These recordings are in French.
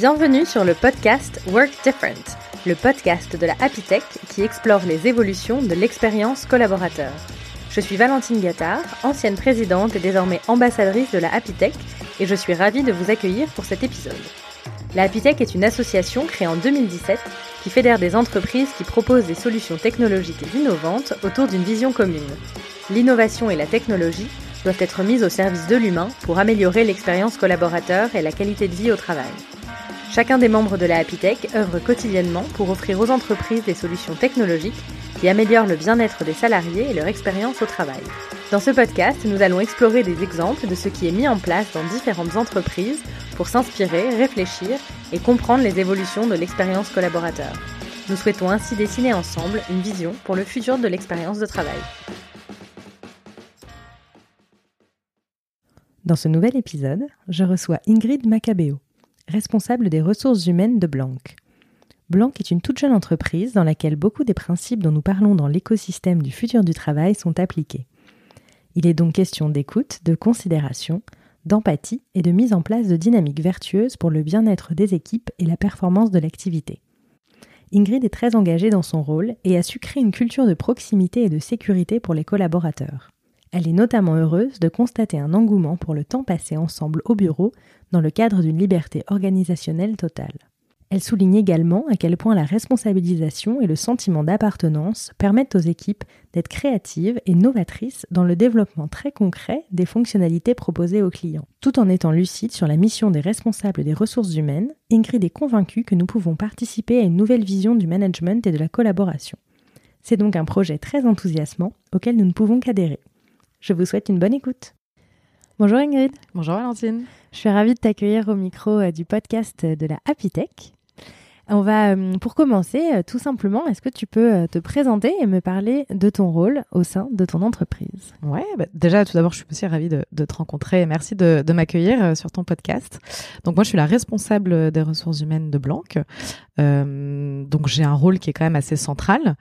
Bienvenue sur le podcast Work Different, le podcast de la Happy qui explore les évolutions de l'expérience collaborateur. Je suis Valentine Gattard, ancienne présidente et désormais ambassadrice de la Happy et je suis ravie de vous accueillir pour cet épisode. La Happy est une association créée en 2017 qui fédère des entreprises qui proposent des solutions technologiques innovantes autour d'une vision commune. L'innovation et la technologie doivent être mises au service de l'humain pour améliorer l'expérience collaborateur et la qualité de vie au travail. Chacun des membres de la Happy œuvre quotidiennement pour offrir aux entreprises des solutions technologiques qui améliorent le bien-être des salariés et leur expérience au travail. Dans ce podcast, nous allons explorer des exemples de ce qui est mis en place dans différentes entreprises pour s'inspirer, réfléchir et comprendre les évolutions de l'expérience collaborateur. Nous souhaitons ainsi dessiner ensemble une vision pour le futur de l'expérience de travail. Dans ce nouvel épisode, je reçois Ingrid Macabeo, responsable des ressources humaines de Blanc. Blanc est une toute jeune entreprise dans laquelle beaucoup des principes dont nous parlons dans l'écosystème du futur du travail sont appliqués. Il est donc question d'écoute, de considération, d'empathie et de mise en place de dynamiques vertueuses pour le bien-être des équipes et la performance de l'activité. Ingrid est très engagée dans son rôle et a su créer une culture de proximité et de sécurité pour les collaborateurs. Elle est notamment heureuse de constater un engouement pour le temps passé ensemble au bureau dans le cadre d'une liberté organisationnelle totale. Elle souligne également à quel point la responsabilisation et le sentiment d'appartenance permettent aux équipes d'être créatives et novatrices dans le développement très concret des fonctionnalités proposées aux clients. Tout en étant lucide sur la mission des responsables des ressources humaines, Ingrid est convaincue que nous pouvons participer à une nouvelle vision du management et de la collaboration. C'est donc un projet très enthousiasmant auquel nous ne pouvons qu'adhérer. Je vous souhaite une bonne écoute. Bonjour Ingrid. Bonjour Valentine. Je suis ravie de t'accueillir au micro euh, du podcast de la Happy Tech. On va, euh, pour commencer, euh, tout simplement, est-ce que tu peux te présenter et me parler de ton rôle au sein de ton entreprise? Ouais, bah déjà, tout d'abord, je suis aussi ravie de, de te rencontrer. Merci de, de m'accueillir sur ton podcast. Donc moi, je suis la responsable des ressources humaines de Blanc. Euh, donc j'ai un rôle qui est quand même assez central.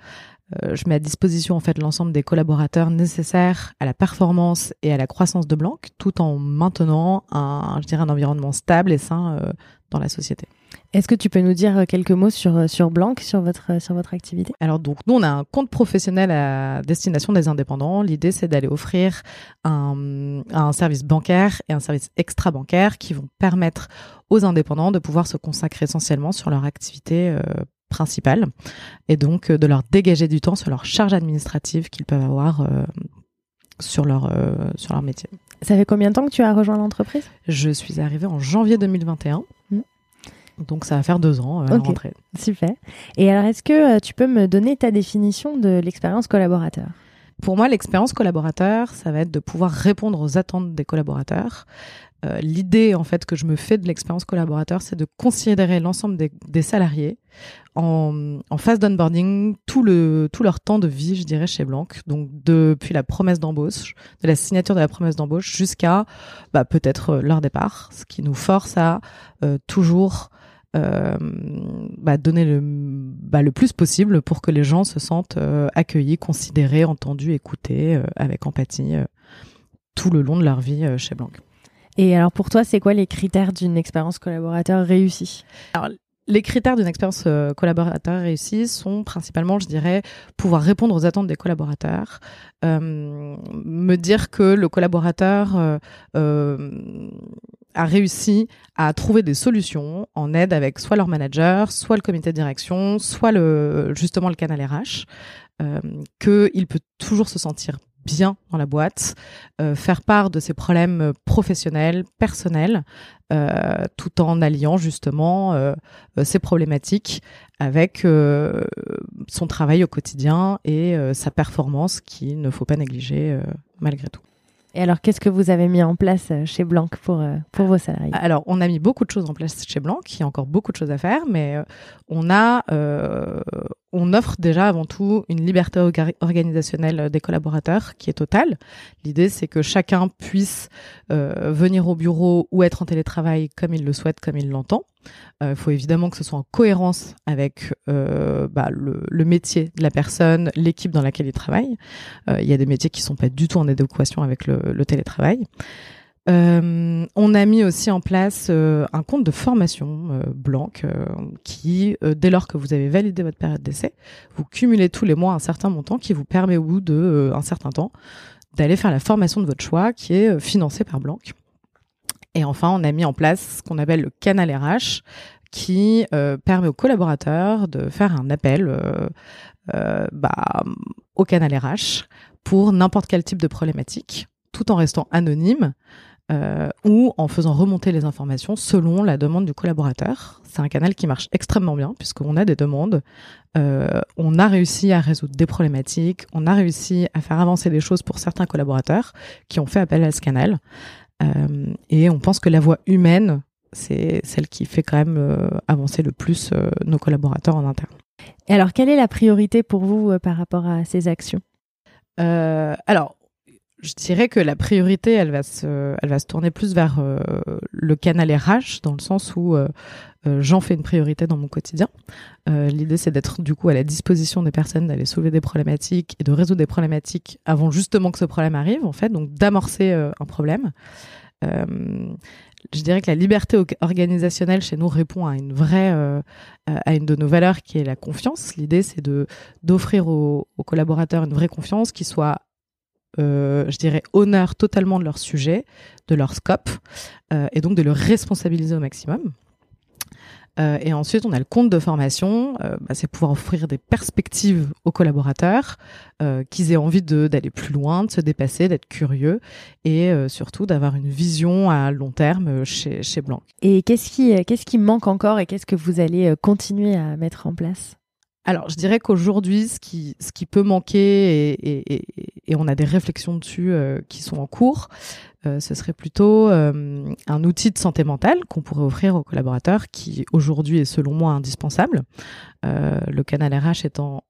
Euh, je mets à disposition en fait l'ensemble des collaborateurs nécessaires à la performance et à la croissance de Blanc, tout en maintenant un, je dirais, un environnement stable et sain euh, dans la société. Est-ce que tu peux nous dire quelques mots sur, sur Blanc, sur votre, sur votre activité? Alors donc nous on a un compte professionnel à destination des indépendants. L'idée c'est d'aller offrir un, un service bancaire et un service extra-bancaire qui vont permettre aux indépendants de pouvoir se consacrer essentiellement sur leur activité euh, principale et donc de leur dégager du temps sur leur charge administrative qu'ils peuvent avoir euh, sur leur euh, sur leur métier. Ça fait combien de temps que tu as rejoint l'entreprise? Je suis arrivée en janvier 2021. Mmh. Donc ça va faire deux ans euh, à la rentrée. Super. Et alors, est-ce que euh, tu peux me donner ta définition de l'expérience collaborateur? Pour moi, l'expérience collaborateur, ça va être de pouvoir répondre aux attentes des collaborateurs. Euh, L'idée en fait que je me fais de l'expérience collaborateur, c'est de considérer l'ensemble des, salariés en, en phase d'onboarding tout le tout leur temps de vie, je dirais, chez Blanc. Donc depuis la promesse d'embauche, de la signature de la promesse d'embauche jusqu'à bah, peut-être euh, leur départ, ce qui nous force à euh, toujours bah, donner le, bah, le plus possible pour que les gens se sentent accueillis, considérés, entendus, écoutés avec empathie tout le long de leur vie chez Blanc. Et alors, pour toi, c'est quoi les critères d'une expérience collaborateur réussie? Les critères d'une expérience euh, collaborateur réussie sont principalement, je dirais, pouvoir répondre aux attentes des collaborateurs, euh, me dire que le collaborateur euh, a réussi à trouver des solutions en aide avec soit leur manager, soit le comité de direction, soit justement le canal RH, qu'il peut toujours se sentir bien dans la boîte, euh, faire part de ses problèmes professionnels, personnels, euh, tout en alliant justement euh, ses problématiques avec euh, son travail au quotidien et sa performance qu'il ne faut pas négliger malgré tout. Et alors, qu'est-ce que vous avez mis en place chez Blanc pour, pour vos salariés? Alors, on a mis beaucoup de choses en place chez Blanc, il y a encore beaucoup de choses à faire, mais on a, euh, on offre déjà avant tout une liberté orga- organisationnelle des collaborateurs qui est totale. L'idée, c'est que chacun puisse euh, venir au bureau ou être en télétravail comme il le souhaite, comme il l'entend. Il faut évidemment que ce soit en cohérence avec euh, bah, le, le métier de la personne, l'équipe dans laquelle il travaille. Euh, Il y a des métiers qui sont pas du tout en adéquation avec le, le télétravail. Euh, on a mis aussi en place euh, un compte de formation euh, blanc qui, dès lors que vous avez validé votre période d'essai, vous cumulez tous les mois un certain montant qui vous permet au bout de un certain temps d'aller faire la formation de votre choix qui est financée par Blanc. Et enfin, on a mis en place ce qu'on appelle le canal RH qui permet aux collaborateurs de faire un appel bah, au canal RH pour n'importe quel type de problématique tout en restant anonyme euh, ou en faisant remonter les informations selon la demande du collaborateur. C'est un canal qui marche extrêmement bien puisqu'on a des demandes, euh, on a réussi à résoudre des problématiques, on a réussi à faire avancer des choses pour certains collaborateurs qui ont fait appel à ce canal. Euh, et on pense que la voix humaine, c'est celle qui fait quand même euh, avancer le plus nos collaborateurs en interne. Et alors, quelle est la priorité pour vous par rapport à ces actions? Alors, je dirais que la priorité, elle va se, elle va se tourner plus vers euh, le canal RH, dans le sens où euh, euh, j'en fais une priorité dans mon quotidien. L'idée, c'est d'être du coup à la disposition des personnes, d'aller soulever des problématiques et de résoudre des problématiques avant justement que ce problème arrive, en fait, donc d'amorcer un problème. je dirais que la liberté organisationnelle chez nous répond à une vraie, à une de nos valeurs qui est la confiance. L'idée, c'est de d'offrir aux, aux collaborateurs une vraie confiance qui soit euh, je dirais, honneur totalement de leur sujet, de leur scope, euh, et donc de le responsabiliser au maximum. Euh, et ensuite, on a le compte de formation, bah, c'est pouvoir offrir des perspectives aux collaborateurs, qu'ils aient envie d'aller plus loin, de se dépasser, d'être curieux, et surtout d'avoir une vision à long terme chez, chez Blanc. Et qu'est-ce qui, qu'est-ce qui manque encore et qu'est-ce que vous allez continuer à mettre en place? Alors, je dirais qu'aujourd'hui, ce qui, ce qui peut manquer, et, et, et on a des réflexions dessus euh, qui sont en cours, euh, ce serait plutôt euh, un outil de santé mentale qu'on pourrait offrir aux collaborateurs, qui aujourd'hui est selon moi indispensable. le canal RH étant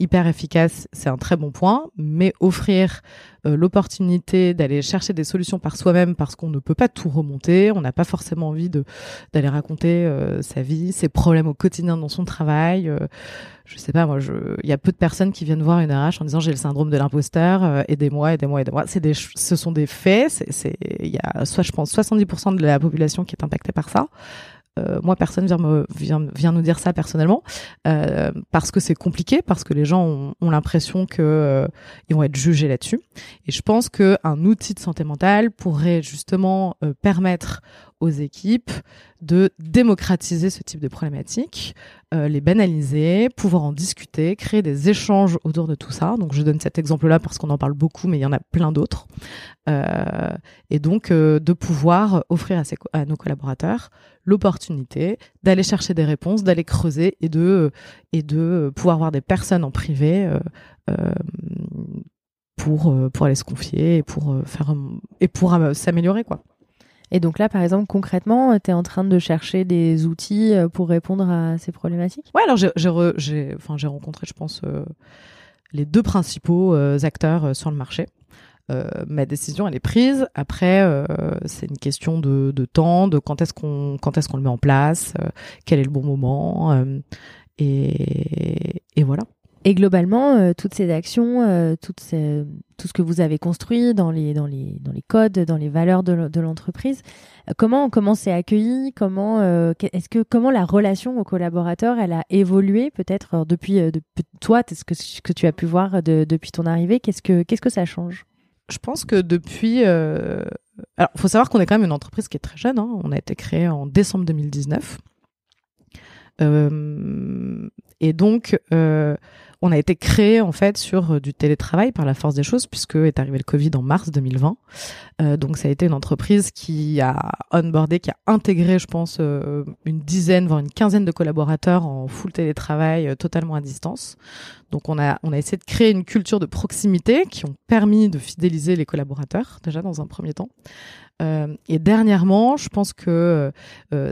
hyper efficace, c'est un très bon point, mais offrir euh, l'opportunité d'aller chercher des solutions par soi-même parce qu'on ne peut pas tout remonter, on n'a pas forcément envie de d'aller raconter euh, sa vie, ses problèmes au quotidien dans son travail. Euh, je sais pas, moi, il y a peu de personnes qui viennent voir une RH en disant j'ai le syndrome de l'imposteur, aidez-moi, aidez-moi, aidez-moi. C'est des, ce sont des faits. C'est, il y a soit je pense 70% de la population qui est impactée par ça. Euh, moi, personne vient, vient, nous dire ça personnellement, euh, parce que c'est compliqué, parce que les gens ont, l'impression que euh, ils vont être jugés là-dessus. Et je pense qu'un outil de santé mentale pourrait justement permettre aux équipes de démocratiser ce type de problématiques, euh, les banaliser, pouvoir en discuter, créer des échanges autour de tout ça. Donc je donne cet exemple-là parce qu'on en parle beaucoup, mais il y en a plein d'autres. Euh, et donc euh, de pouvoir offrir à, à nos collaborateurs l'opportunité d'aller chercher des réponses, d'aller creuser et de, et de pouvoir voir des personnes en privé. Pour, pour aller se confier et pour faire et pour s'améliorer quoi. Et donc là, par exemple, concrètement, tu es en train de chercher des outils euh, pour répondre à ces problématiques? Ouais, alors j'ai enfin, rencontré, je pense, euh, les deux principaux euh, acteurs sur le marché. ma décision, elle est prise. Après, c'est une question de, temps, de quand est-ce qu'on quand est-ce qu'on le met en place, quel est le bon moment, et voilà. Et globalement, euh, toutes ces actions, euh, tout ce que vous avez construit dans les, codes, dans les valeurs de l'entreprise, euh, comment comment c'est accueilli? Comment est-ce que comment la relation aux collaborateurs elle a évolué peut-être? Depuis, toi, ce que que tu as pu voir de, depuis ton arrivée Qu'est-ce que que ça change? Je pense que depuis alors, faut savoir qu'on est quand même une entreprise qui est très jeune. Hein. On a été créé en décembre 2019. Euh, et donc, euh, on a été créé en fait sur euh, du télétravail par la force des choses puisque est arrivé le Covid en mars 2020. Euh, donc ça a été une entreprise qui a onboardé, qui a intégré, je pense, euh, une dizaine voire une quinzaine de collaborateurs en full télétravail totalement à distance. Donc on a on a essayé de créer une culture de proximité qui ont permis de fidéliser les collaborateurs déjà dans un premier temps. et dernièrement, je pense que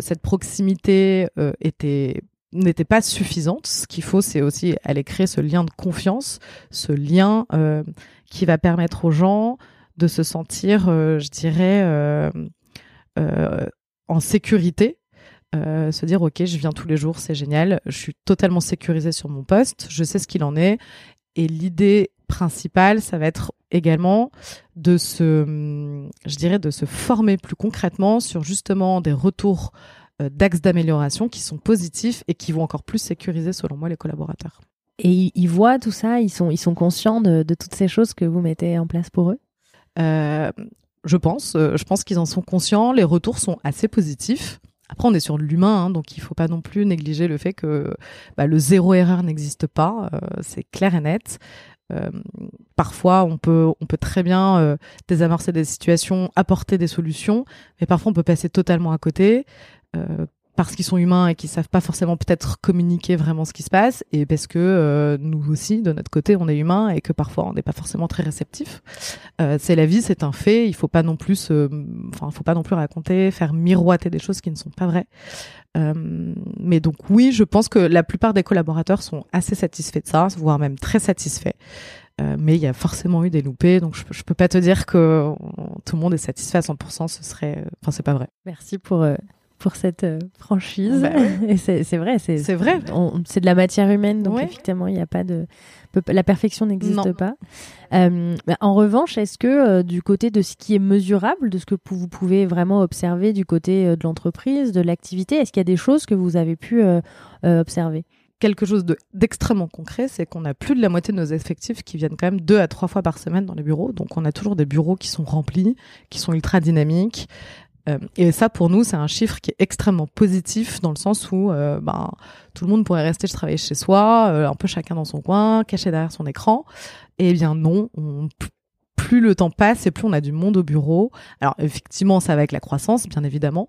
cette proximité était n'était pas suffisante. Ce qu'il faut, c'est aussi aller créer ce lien de confiance, ce lien euh, qui va permettre aux gens de se sentir, euh, je dirais, euh, en sécurité. se dire ok je viens tous les jours c'est génial je suis totalement sécurisée sur mon poste je sais ce qu'il en est et l'idée principal, ça va être également de se, je dirais, de se former plus concrètement sur justement des retours d'axes d'amélioration qui sont positifs et qui vont encore plus sécuriser, selon moi, les collaborateurs. Et ils voient tout ça, ils sont, ils sont conscients de, toutes ces choses que vous mettez en place pour eux? Euh, Je pense, euh, je pense qu'ils en sont conscients. Les retours sont assez positifs. Après, on est sur l'humain, hein, donc il faut pas non plus négliger le fait que bah, le zéro erreur n'existe pas. c'est clair et net. Euh, parfois, on peut, on peut très bien euh, désamorcer des situations, apporter des solutions, mais parfois on peut passer totalement à côté. Euh, parce qu'ils sont humains et qu'ils savent pas forcément peut-être communiquer vraiment ce qui se passe et parce que euh, nous aussi de notre côté on est humains et que parfois on n'est pas forcément très réceptif. Euh, c'est la vie, c'est un fait. Il faut pas non plus, enfin faut pas non plus raconter, faire miroiter des choses qui ne sont pas vraies. Euh, mais donc oui, je pense que la plupart des collaborateurs sont assez satisfaits de ça, voire même très satisfaits. Euh, mais il y a forcément eu des loupés, donc je, je peux pas te dire que tout le monde est satisfait à 100%. Ce serait, enfin, c'est pas vrai. Merci pour pour cette euh, franchise. Bah c'est vrai, c'est vrai. C'est de la matière humaine, donc effectivement, il n'y a pas de la perfection n'existe pas. Euh, en revanche, est-ce que euh, du côté de ce qui est mesurable, de ce que vous pouvez vraiment observer du côté de l'entreprise, de l'activité, est-ce qu'il y a des choses que vous avez pu observer? Quelque chose d'extrêmement concret, c'est qu'on a plus de la moitié de nos effectifs qui viennent quand même deux à trois fois par semaine dans les bureaux. Donc on a toujours des bureaux qui sont remplis, qui sont ultra dynamiques, et ça, pour nous, c'est un chiffre qui est extrêmement positif dans le sens où euh, ben, tout le monde pourrait rester travailler chez soi, euh, un peu chacun dans son coin, caché derrière son écran. Eh bien non, plus le temps passe et plus on a du monde au bureau. Alors effectivement, ça va avec la croissance, bien évidemment,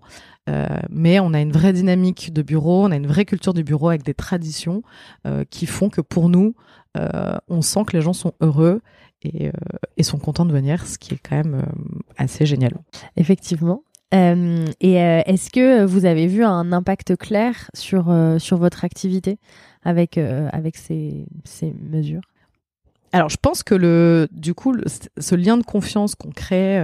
mais on a une vraie dynamique de bureau, on a une vraie culture du bureau avec des traditions qui font que pour nous, on sent que les gens sont heureux et, et, sont contents de venir, ce qui est quand même assez génial. Effectivement. Euh, et euh, est-ce que vous avez vu un impact clair sur, euh, sur votre activité avec, avec ces, ces mesures? Alors, je pense que le, du coup, ce lien de confiance qu'on crée,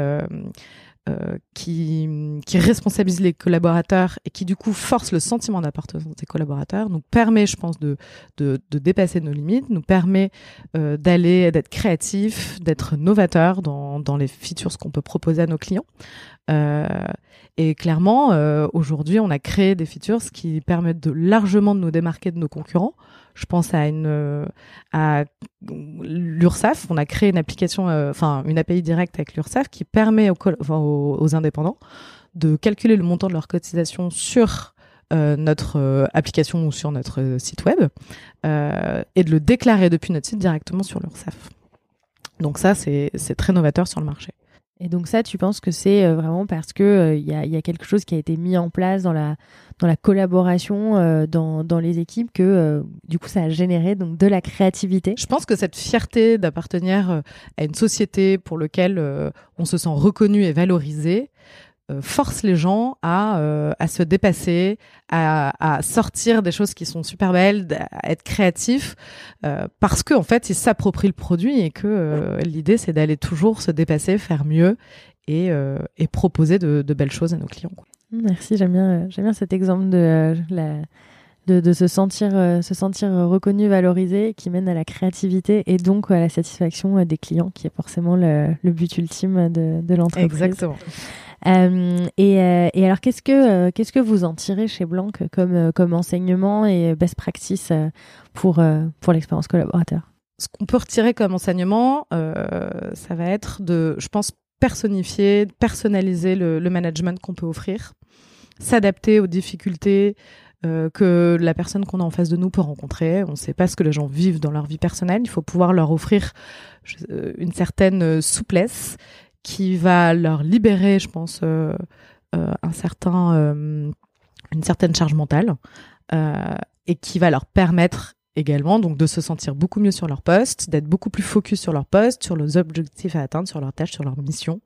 euh, qui, qui responsabilise les collaborateurs et qui du coup force le sentiment d'appartenance des collaborateurs, nous permet, je pense, de, de, de dépasser nos limites, nous permet euh, d'aller, d'être créatif, d'être novateur dans, dans les features qu'on peut proposer à nos clients. Euh, et clairement, euh, aujourd'hui, on a créé des features qui permettent de largement de nous démarquer de nos concurrents. Je pense à euh, à l'URSSAF. On a créé une application, euh, enfin une API directe avec l'URSSAF qui permet aux, indépendants de calculer le montant de leur cotisation sur notre application ou sur notre site web et de le déclarer depuis notre site directement sur l'URSSAF. Donc ça, c'est très novateur sur le marché. Et donc ça, tu penses que c'est euh, vraiment parce que euh, il y, a, y, a, quelque chose qui a été mis en place dans la dans la collaboration euh, dans, dans les équipes que du coup ça a généré donc de la créativité? Je pense que cette fierté d'appartenir à une société pour laquelle on se sent reconnu et valorisé, euh, force les gens à, euh, à se dépasser, à, à, sortir des choses qui sont super belles, à être créatifs, euh, parce qu'en en fait, ils s'approprient le produit et que l'idée, c'est d'aller toujours se dépasser, faire mieux et, et proposer de, de, belles choses à nos clients. Merci, j'aime bien, j'aime bien cet exemple de la de, de, se sentir se sentir reconnu, valorisé, qui mène à la créativité et donc à la satisfaction des clients, qui est forcément le, le but ultime de, de l'entreprise. Exactement. Euh, et, euh, et, alors, qu'est-ce que, euh, qu'est-ce que vous en tirez chez Blanc comme, comme enseignement et best practice pour, pour l'expérience collaborateur? Ce qu'on peut retirer comme enseignement, ça va être de, je pense, personnifier, personnaliser le management qu'on peut offrir, s'adapter aux difficultés, que la personne qu'on a en face de nous peut rencontrer. On ne sait pas ce que les gens vivent dans leur vie personnelle. Il faut pouvoir leur offrir une certaine souplesse qui va leur libérer, je pense, euh, euh, euh, une certaine charge mentale et qui va leur permettre également donc de se sentir beaucoup mieux sur leur poste, d'être beaucoup plus focus sur leur poste, sur leurs objectifs à atteindre, sur leurs tâches, sur leur mission.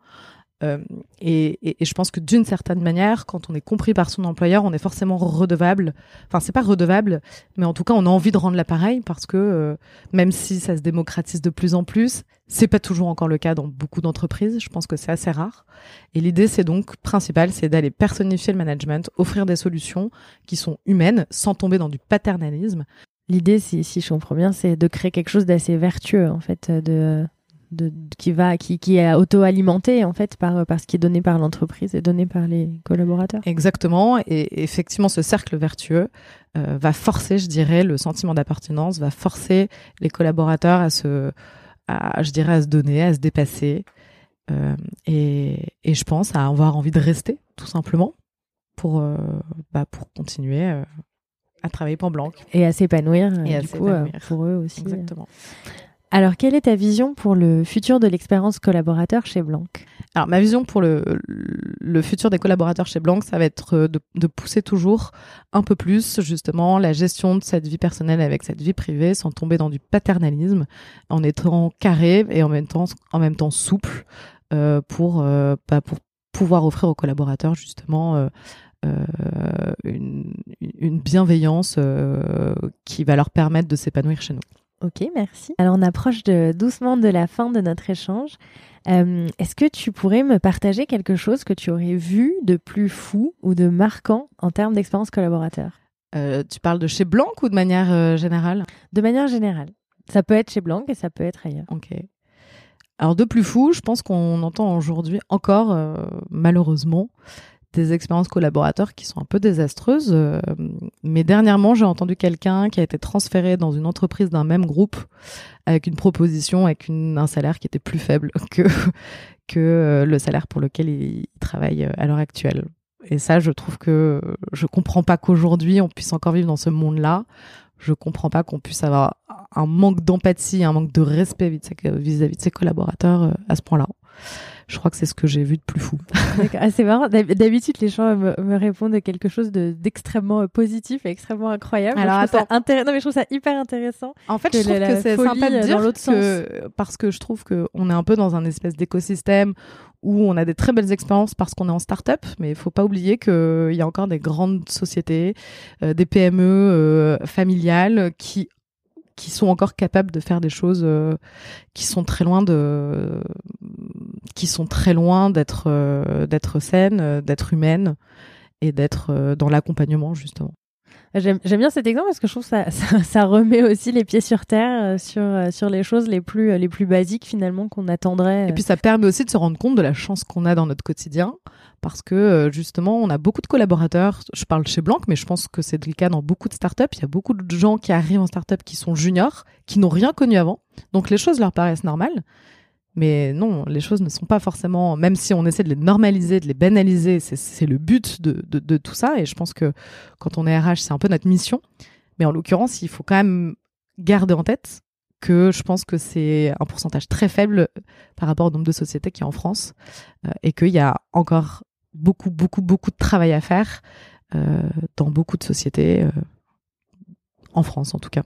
Euh, et, je pense que d'une certaine manière, quand on est compris par son employeur, on est forcément redevable. Enfin, c'est pas redevable, mais en tout cas, on a envie de rendre l'appareil parce que euh, même si ça se démocratise de plus en plus, c'est pas toujours encore le cas dans beaucoup d'entreprises. Je pense que c'est assez rare. Et l'idée, c'est donc principale, c'est d'aller personnifier le management, offrir des solutions qui sont humaines, sans tomber dans du paternalisme, L'idée, si, si je comprends bien, c'est de créer quelque chose d'assez vertueux, en fait, de, de, qui va, qui, qui est auto-alimenté, en fait, par, par ce qui est donné par l'entreprise et donné par les collaborateurs. Exactement. Et effectivement, ce cercle vertueux euh, va forcer, je dirais, le sentiment d'appartenance, va forcer les collaborateurs à se, à, je dirais, à se donner, à se dépasser. Euh, et, et, je pense à avoir envie de rester, tout simplement, pour, euh, bah, pour continuer euh, à travailler pour Blanc. Et à s'épanouir, du coup, pour eux aussi. Exactement. Alors, quelle est ta vision pour le futur de l'expérience collaborateur chez Blanc? Alors, ma vision pour le, futur des collaborateurs chez Blanc, ça va être de, de, pousser toujours un peu plus, justement, la gestion de cette vie personnelle avec cette vie privée, sans tomber dans du paternalisme, en étant carré et en même temps, souple euh, pour, euh, bah, pour pouvoir offrir aux collaborateurs, justement, euh, euh une, bienveillance euh, qui va leur permettre de s'épanouir chez nous. Ok, merci. Alors on approche de, doucement de la fin de notre échange. Euh, Est-ce que tu pourrais me partager quelque chose que tu aurais vu de plus fou ou de marquant en termes d'expérience collaborateur? Euh, Tu parles de chez Blanc ou de manière euh, générale? De manière générale. Ça peut être chez Blanc et ça peut être ailleurs. Ok. Alors de plus fou, je pense qu'on entend aujourd'hui encore, malheureusement, des expériences collaborateurs qui sont un peu désastreuses. Euh, mais dernièrement, j'ai entendu quelqu'un qui a été transféré dans une entreprise d'un même groupe avec une proposition, avec une, un salaire qui était plus faible que, que euh, le salaire pour lequel il travaille euh, à l'heure actuelle. Et ça, je trouve que je comprends pas qu'aujourd'hui on puisse encore vivre dans ce monde-là. Je comprends pas qu'on puisse avoir un manque d'empathie, un manque de respect vis-à-vis de ses collaborateurs à ce point-là. Je crois que c'est ce que j'ai vu de plus fou. ah, c'est marrant. D'habitude, les gens me, répondent quelque chose d'extrêmement positif et extrêmement incroyable. Alors, je trouve ça non, mais je trouve ça hyper intéressant. En fait, je trouve que c'est sympa de euh, dire dans l'autre sens. parce que je trouve qu'on est un peu dans un espèce d'écosystème où on a des très belles expériences parce qu'on est en start-up, mais il faut pas oublier qu'il y a encore des grandes sociétés, euh, des PME euh, familiales qui qui sont encore capables de faire des choses euh, qui sont très loin de qui sont très loin d'être euh, d'être saines, euh, d'être humaines et d'être dans l'accompagnement justement. J'aime bien cet exemple parce que je trouve que ça, ça, ça remet aussi les pieds sur terre sur, sur les choses les plus, les plus basiques finalement qu'on attendrait. Et puis ça permet aussi de se rendre compte de la chance qu'on a dans notre quotidien parce que euh, justement, on a beaucoup de collaborateurs. Je parle chez Blanc, mais je pense que c'est le cas dans beaucoup de startups. Il y a beaucoup de gens qui arrivent en startup qui sont juniors, qui n'ont rien connu avant. Donc les choses leur paraissent normales. Mais non, les choses ne sont pas forcément, même si on essaie de les normaliser, de les banaliser, c'est le but de, tout ça. Et je pense que quand on est RH, c'est un peu notre mission. Mais en l'occurrence, il faut quand même garder en tête que je pense que c'est un pourcentage très faible par rapport au nombre de sociétés qui y a en France euh, et qu'il y a encore beaucoup, beaucoup, beaucoup de travail à faire euh, dans beaucoup de sociétés, euh, en France en tout cas.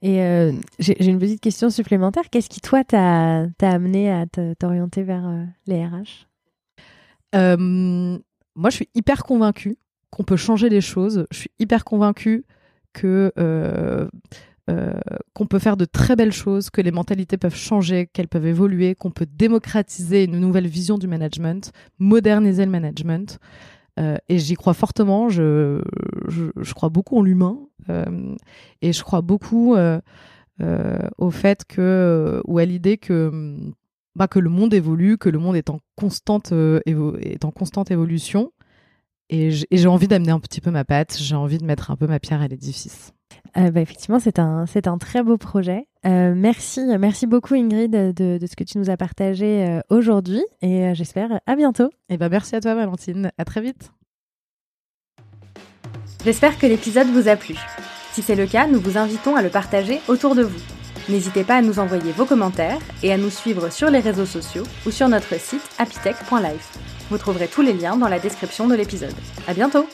Et euh, j'ai une petite question supplémentaire. Qu'est-ce qui, toi, t'a amené à t'orienter vers les RH Moi, je suis hyper convaincue qu'on peut changer les choses. Je suis hyper convaincue que euh, qu'on peut faire de très belles choses, que les mentalités peuvent changer, qu'elles peuvent évoluer, qu'on peut démocratiser une nouvelle vision du management, moderniser le management. Euh, et j'y crois fortement. Je, je, crois beaucoup en l'humain euh, et je crois beaucoup au fait que ou à l'idée que bah, que le monde évolue, que le monde est en constante est en constante évolution. Et j'ai envie d'amener un petit peu ma patte. J'ai envie de mettre un peu ma pierre à l'édifice. Euh, bah, effectivement, c'est un, c'est un très beau projet. Euh, merci, merci beaucoup Ingrid de, de, ce que tu nous as partagé euh, aujourd'hui et j'espère à bientôt. Et ben merci à toi Valentine, à très vite. J'espère que l'épisode vous a plu. Si c'est le cas, nous vous invitons à le partager autour de vous. N'hésitez pas à nous envoyer vos commentaires et à nous suivre sur les réseaux sociaux ou sur notre site apitech.life. Vous trouverez tous les liens dans la description de l'épisode. À bientôt!